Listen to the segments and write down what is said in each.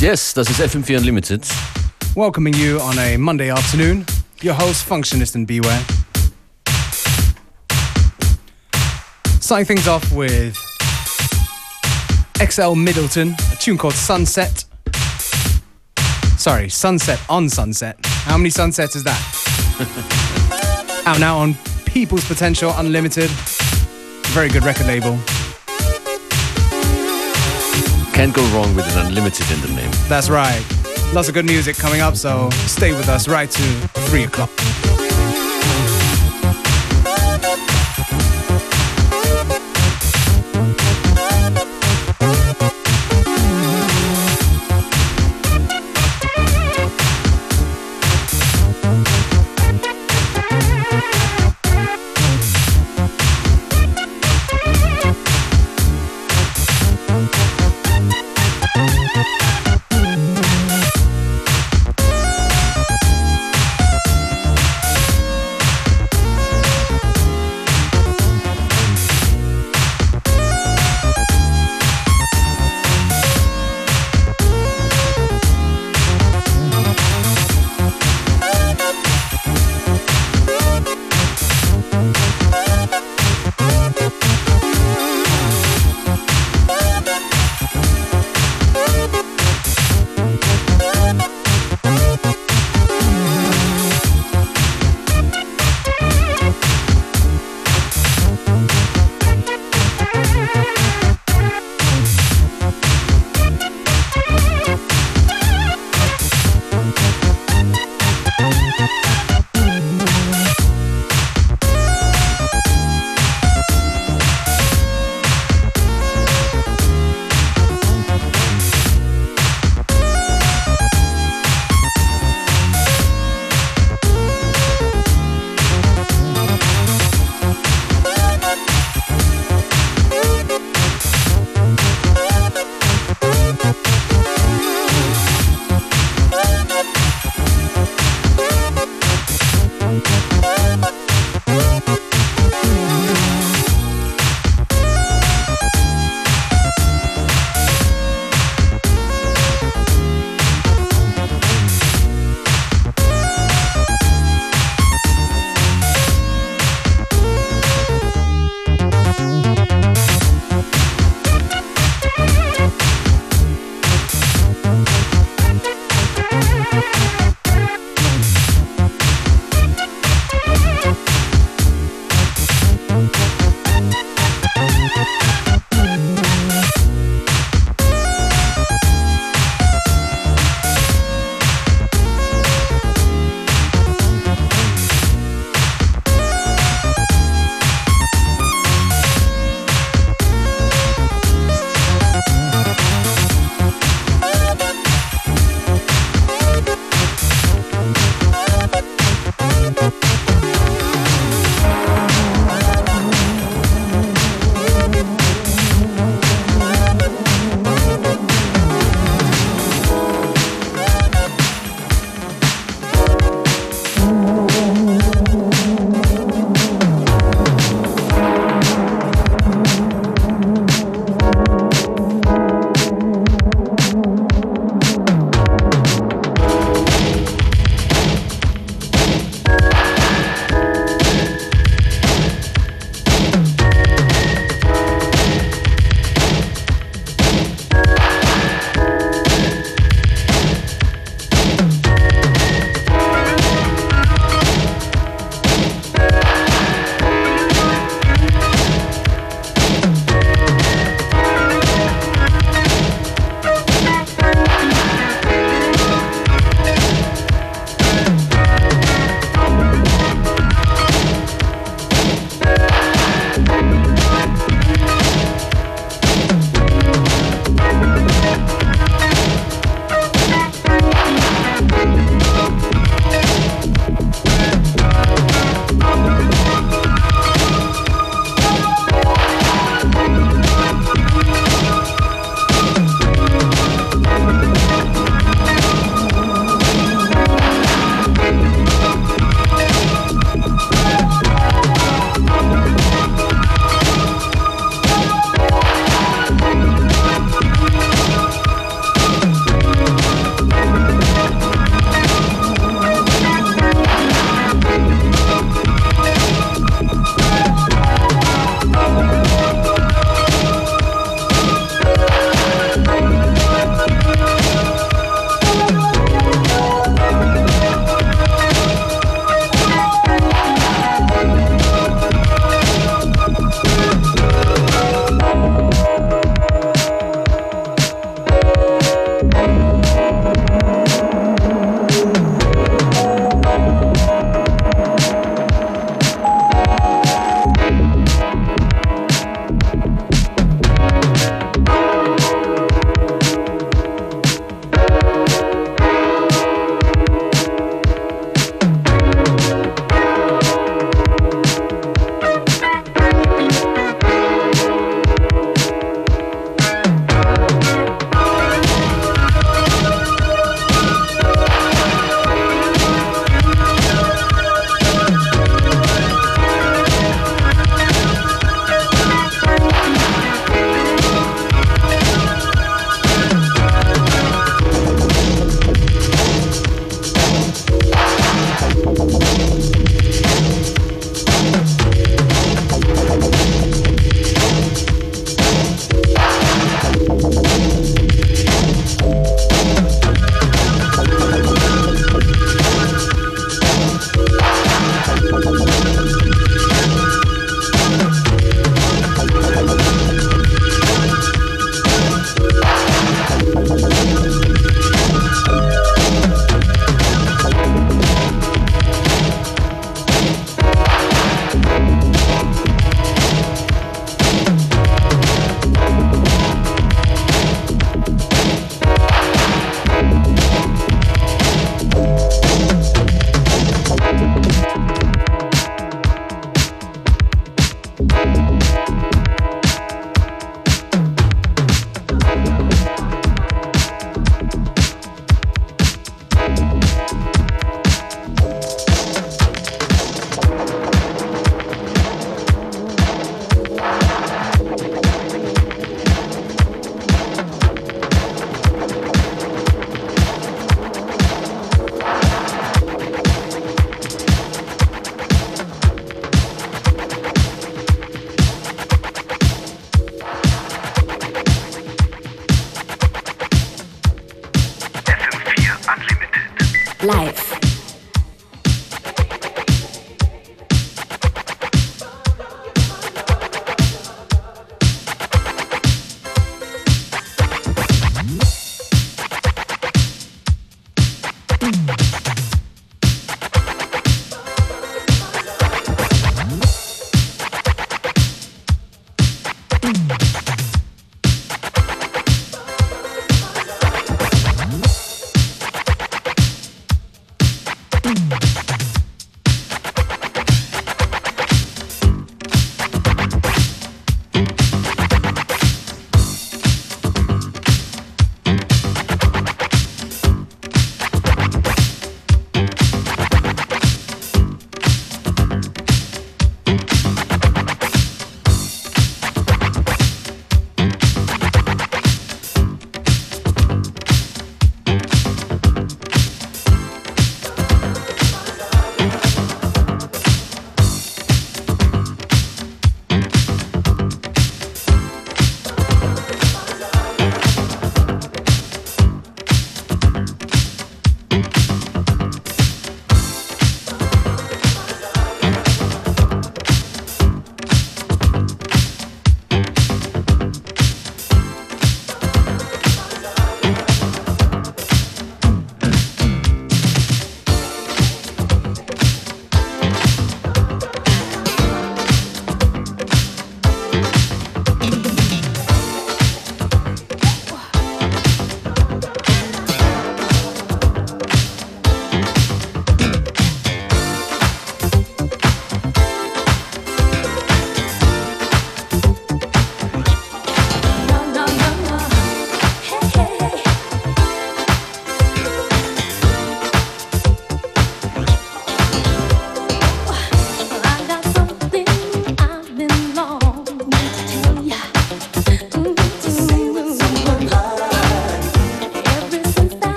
Yes, yes, das ist FM4 Unlimited. Welcoming you on a Monday afternoon. Your host, Functionist and Beware. Starting things off with XL Middleton, a tune called Sunset. Sorry, Sunset on Sunset. How many sunsets is that? Out now on People's Potential Unlimited. Very good record label. Can't go wrong with an unlimited in the name. That's right. Lots of good music coming up, so stay with us right to 3 o'clock.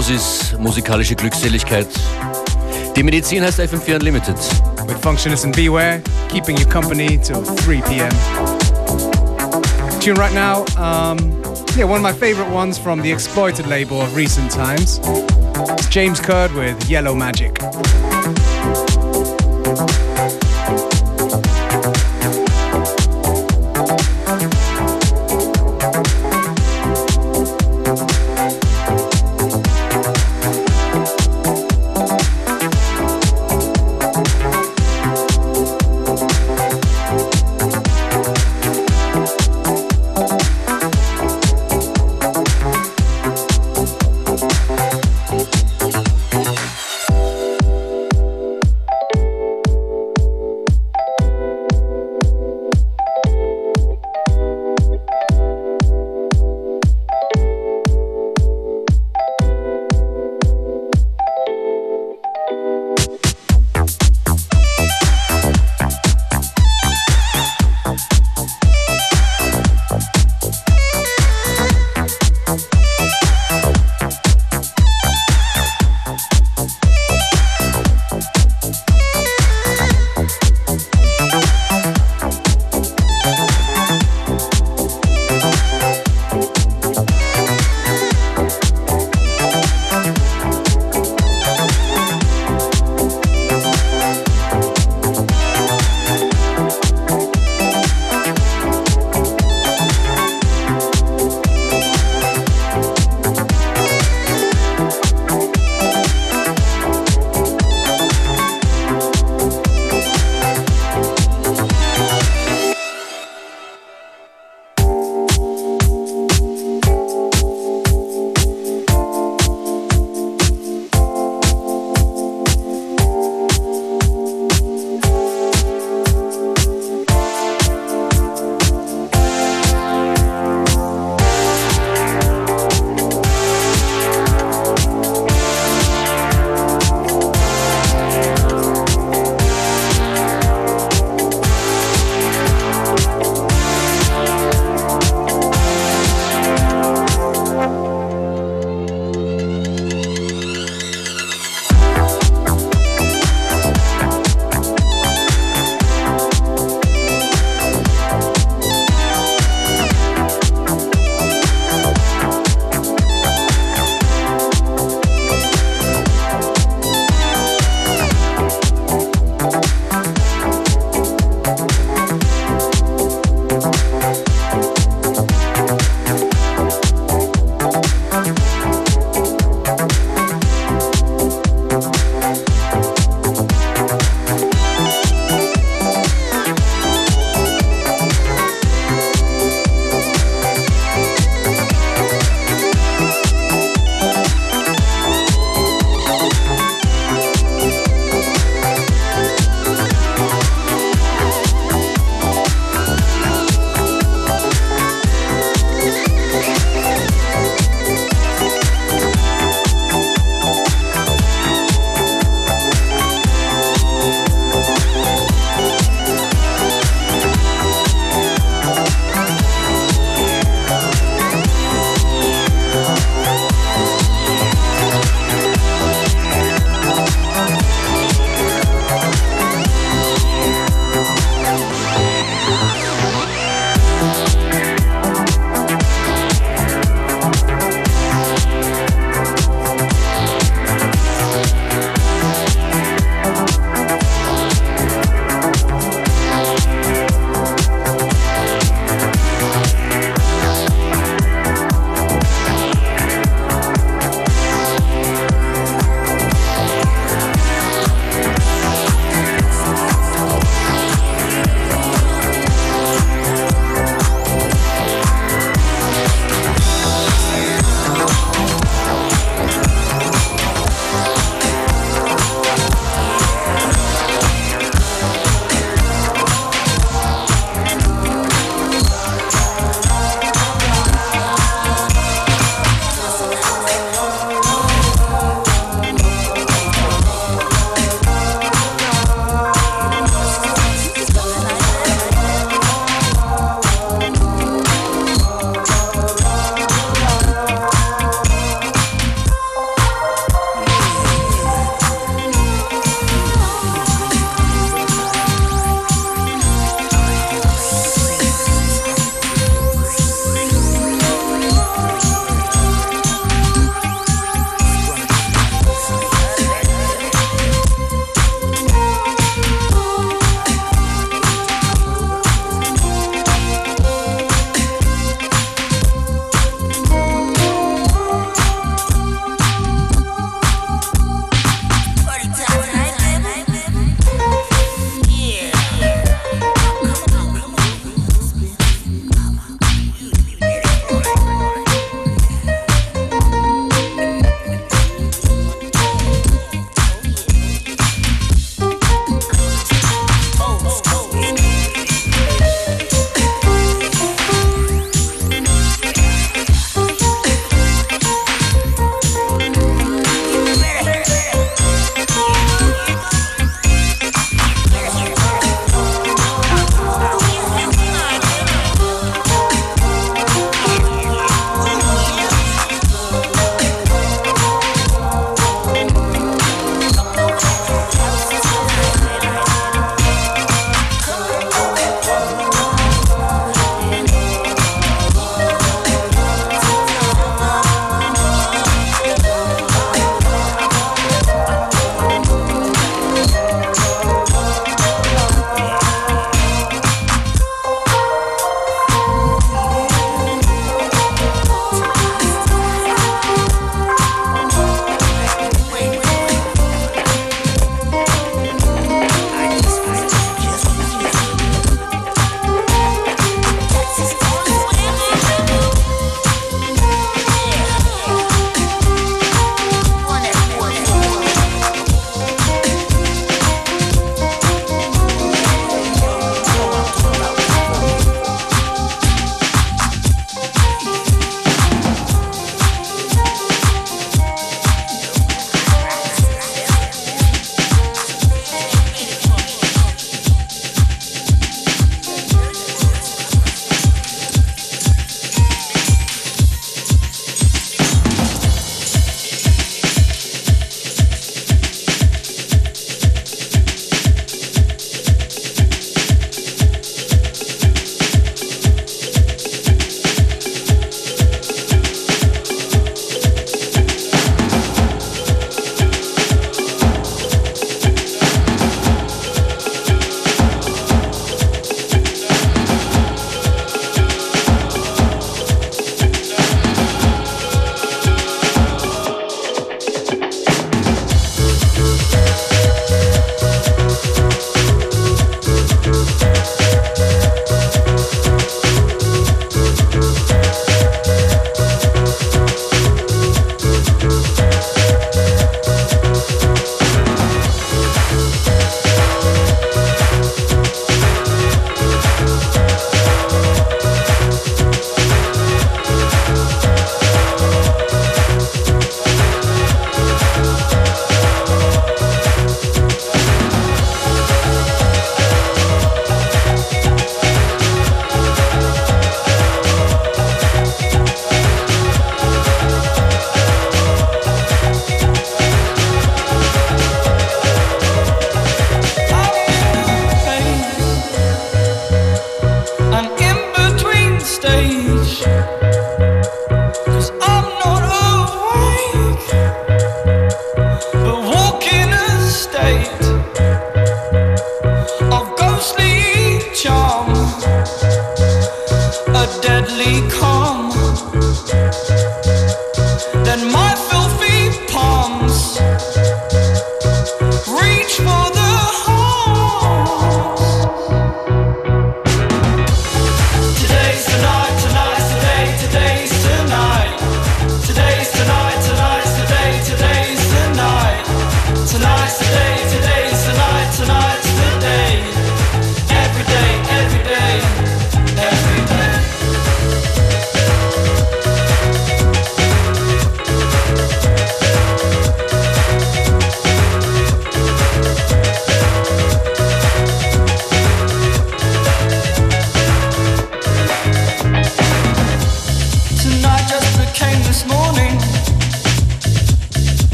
Dosis musikalische Glückseligkeit. Die Medizin heißt FM4 Unlimited. With Functionist and Beware, keeping you company till 3 p.m. Tune right now, um, yeah, one of my favorite ones from the Exploited label of recent times. It's James Curd with Yellow Magic.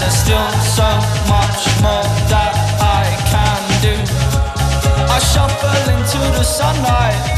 there's still so much more that I can do. I shuffle into the sunlight.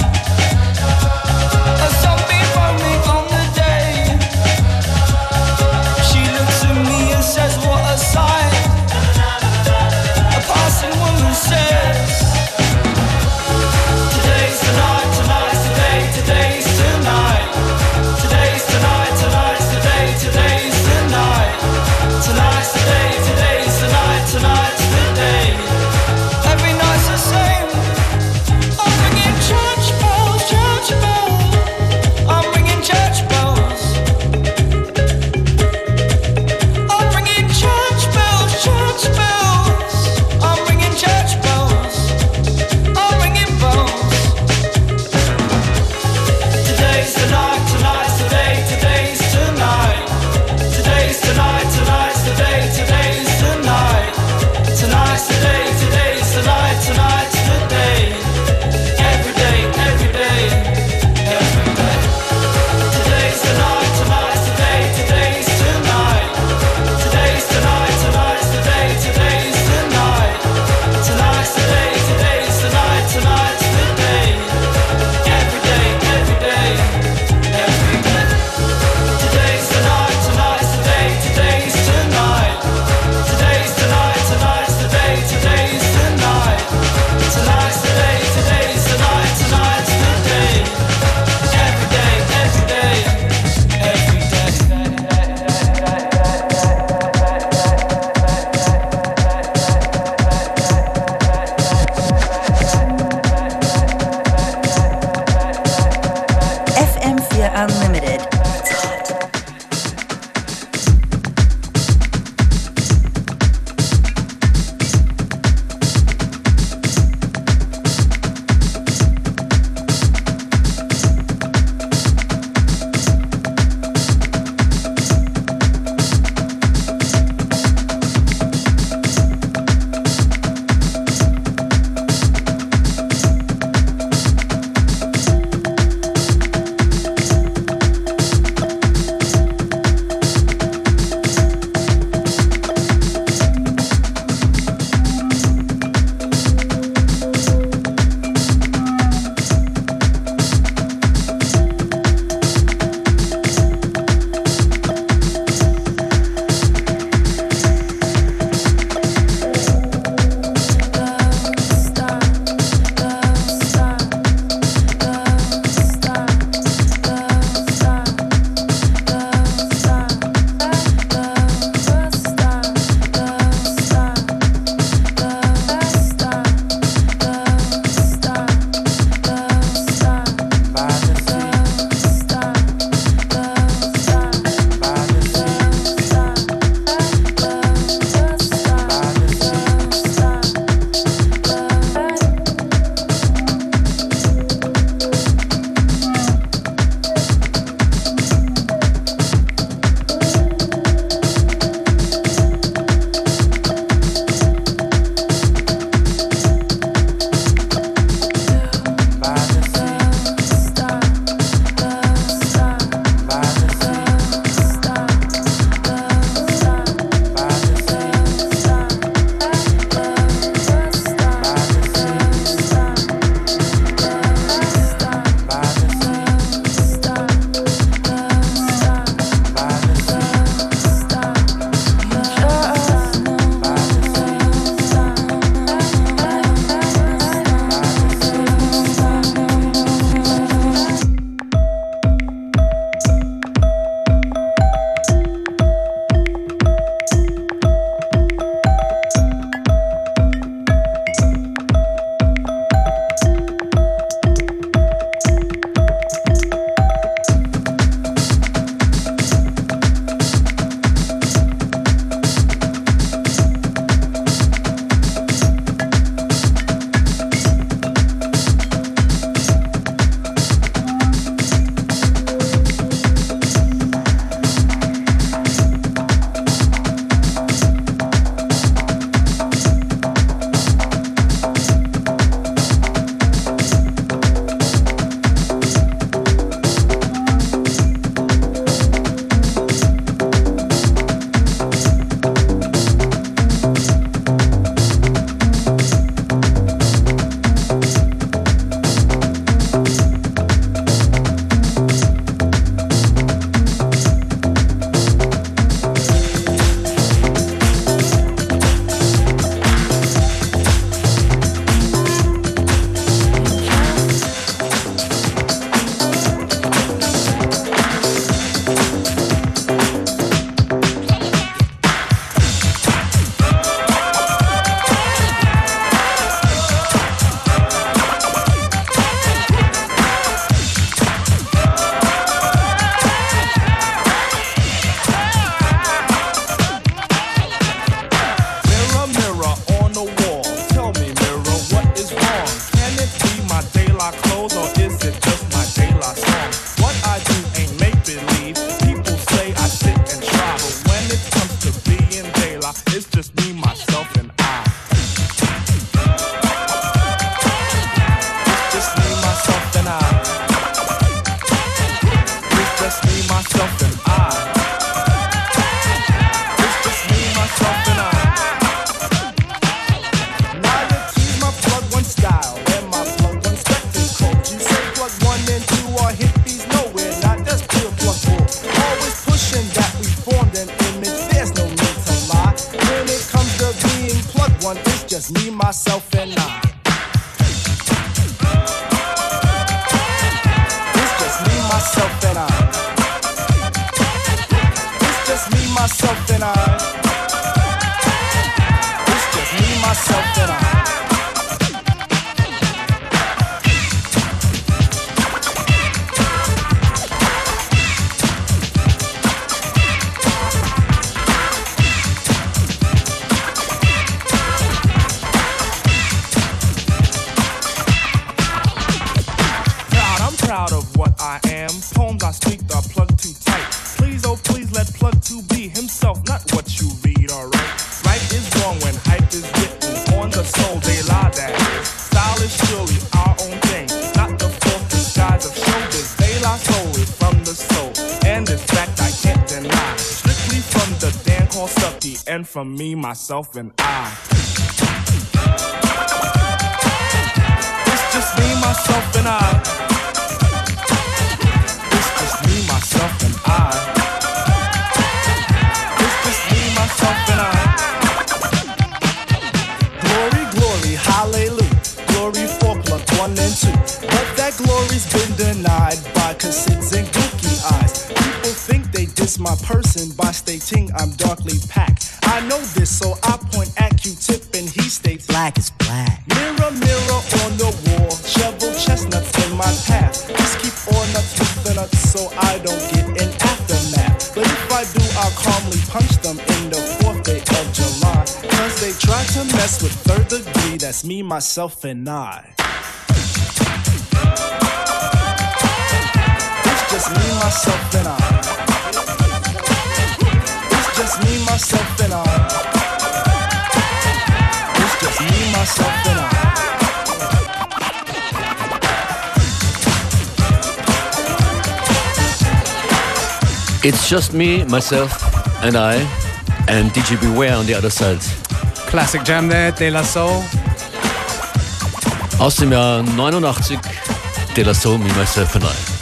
for me, myself, and I. It's just me, myself, and I. It's just me, myself, and I. It's just me, myself, and I. Glory, glory, hallelujah. Glory, one and two. myself, and I. It's just me, myself, and I. It's just me, myself, and I. It's just me, myself, and I. It's just me, myself, and I, and DJ Beware on the other side. Classic jam there, De La Soul. aus dem Jahr 89 De La Soul, Me, Myself and I.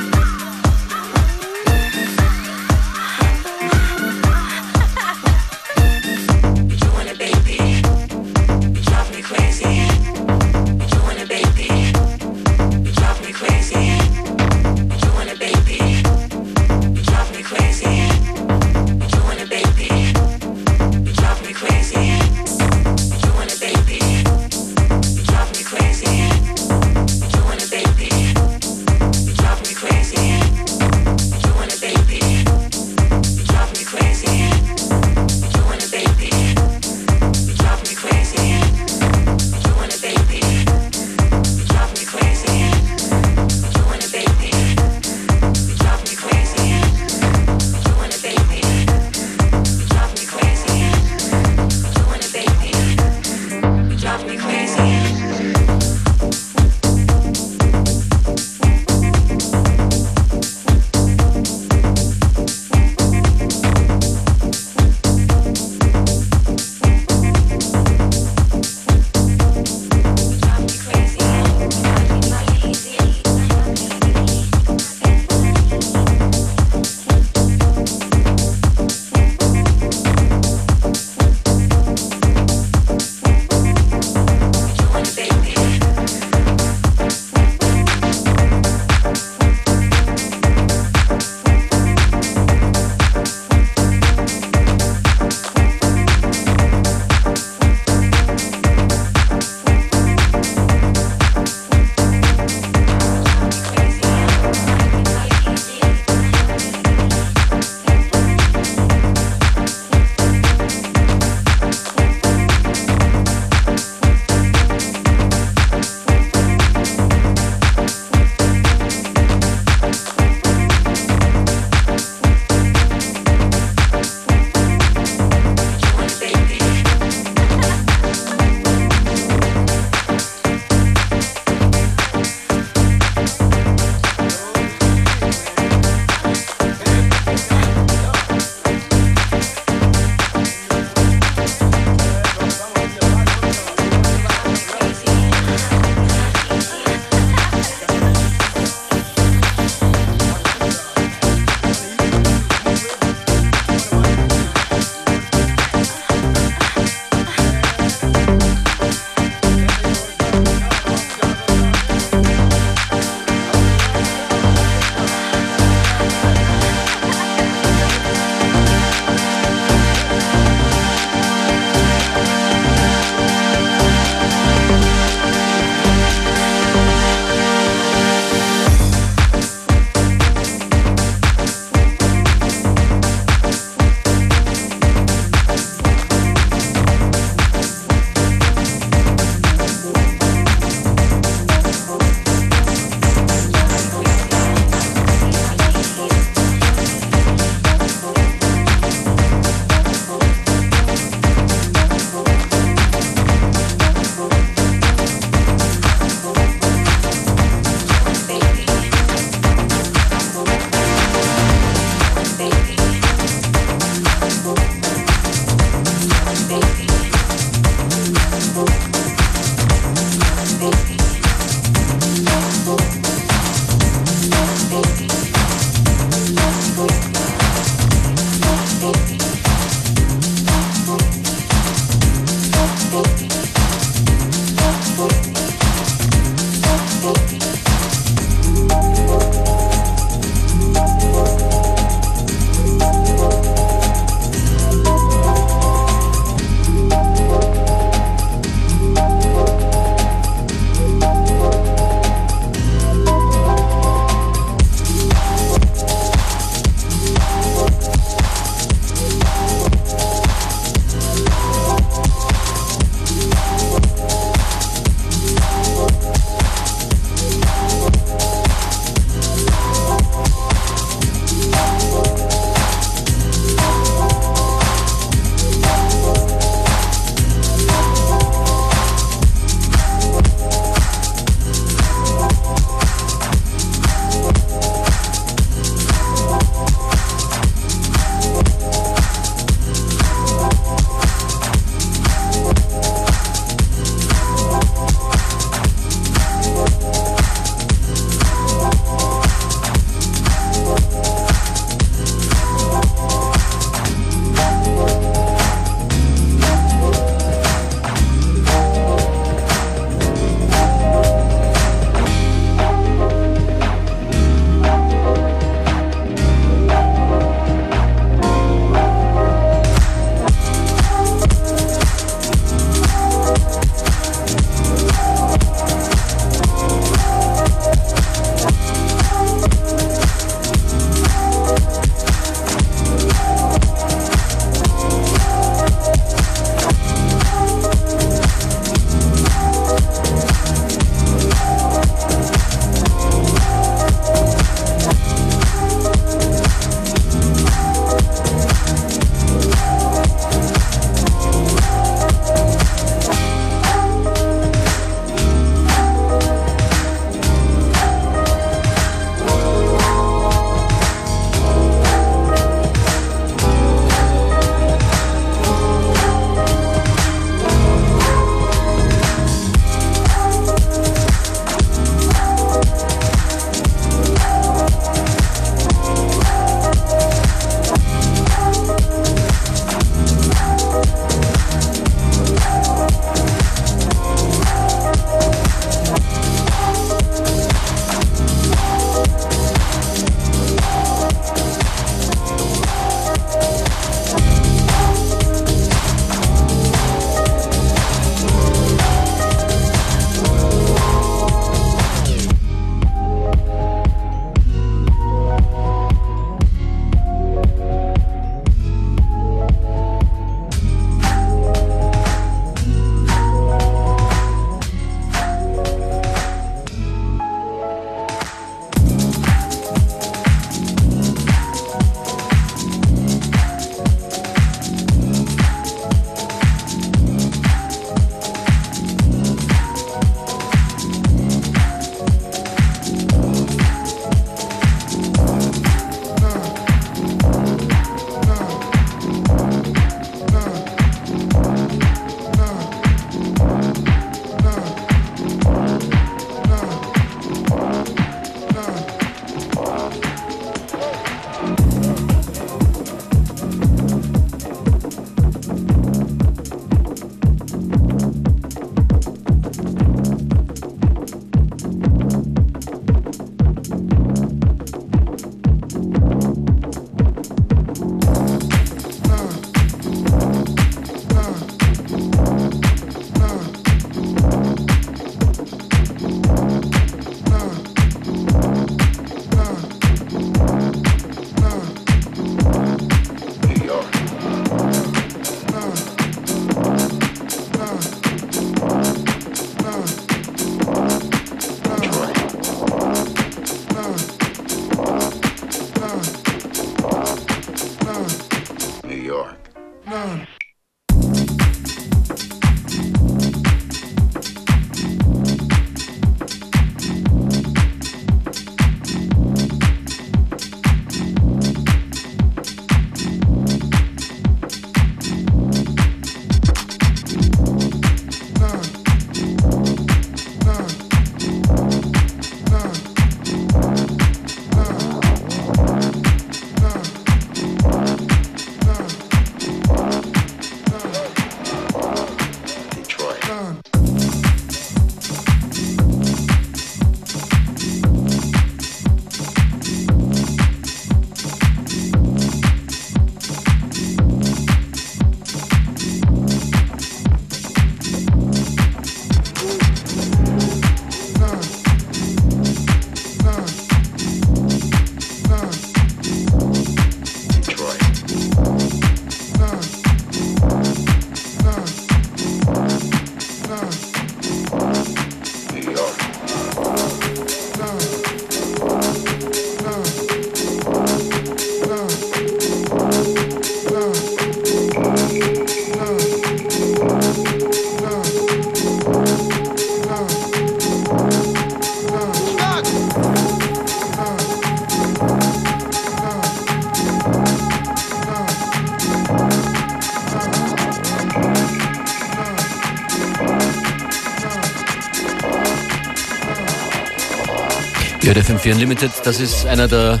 FM4 Unlimited, das ist einer der,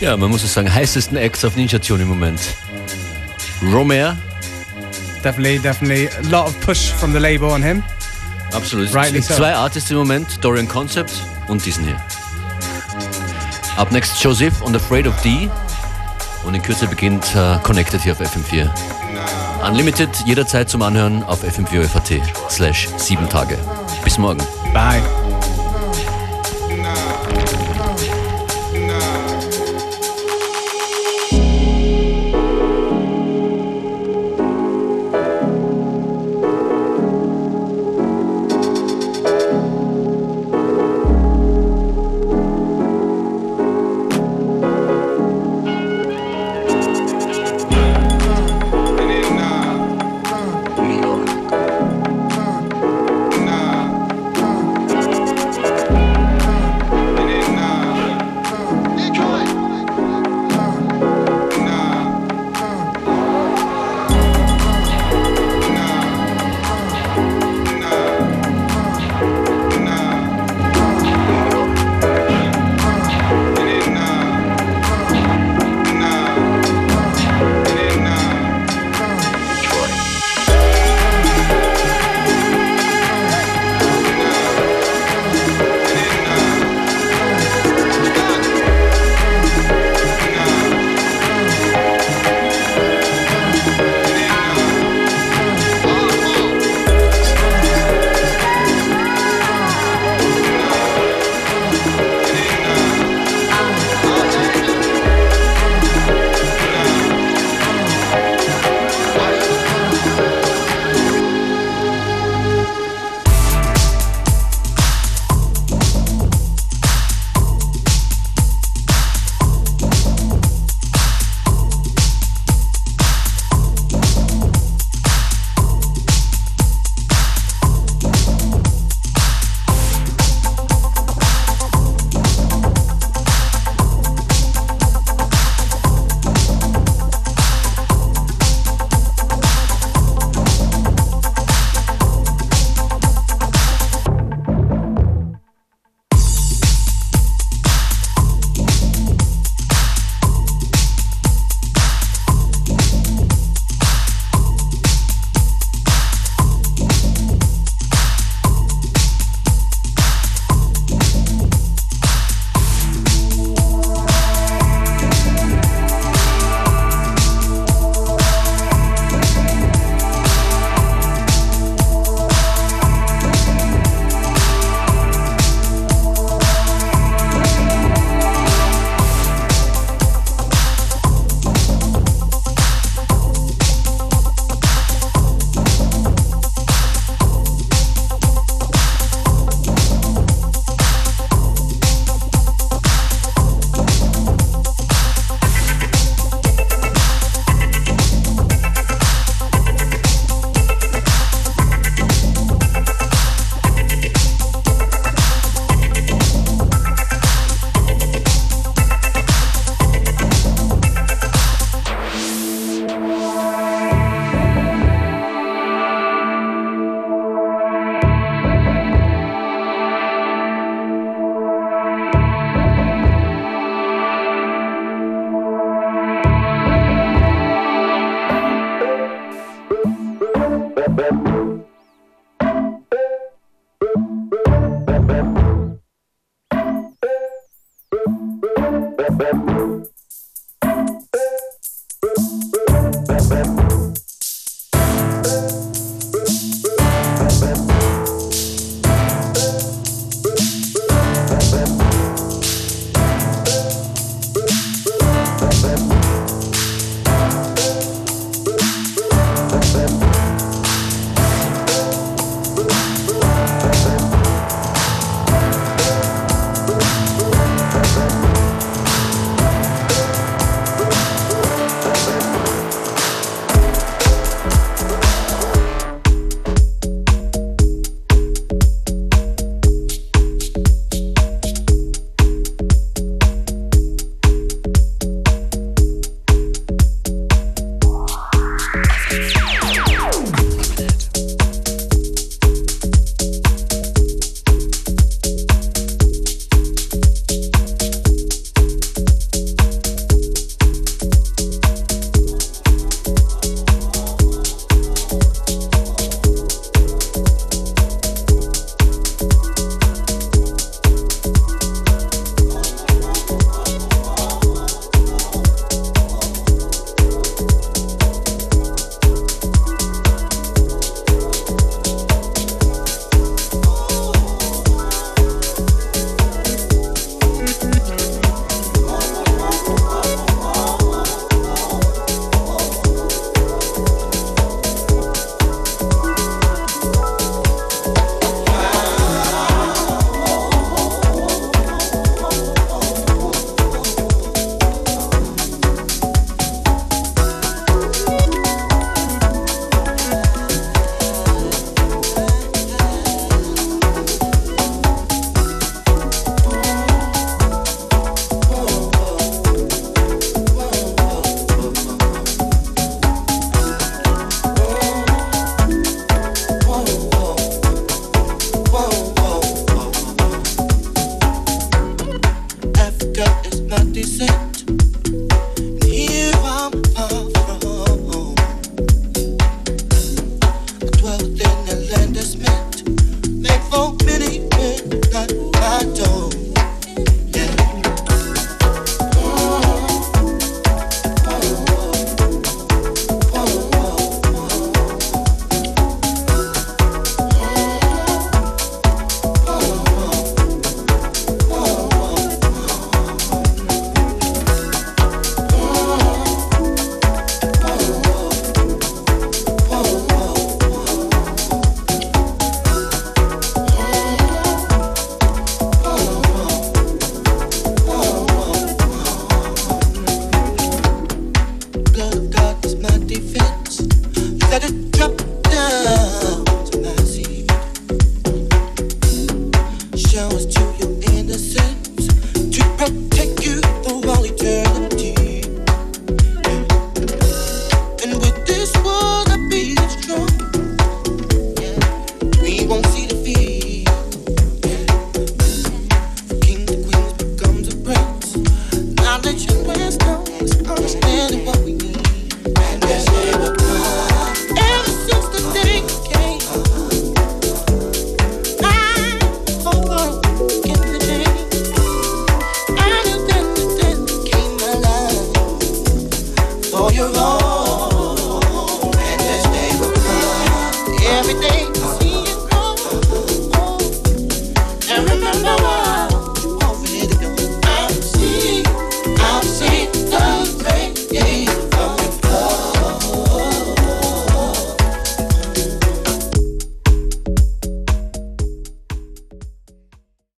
ja, man muss es sagen, heißesten Acts auf Ninja Tune im Moment. Romer. Definitely, definitely a lot of push from the label on him. Absolut. Rightly so. Zwei Artists im Moment, Dorian Concept und diesen hier. Up next Joseph und Afraid of D. Und in Kürze beginnt uh, Connected hier auf FM4. Unlimited jederzeit zum Anhören auf fm4 slash 7 Tage. Bis morgen. Bye.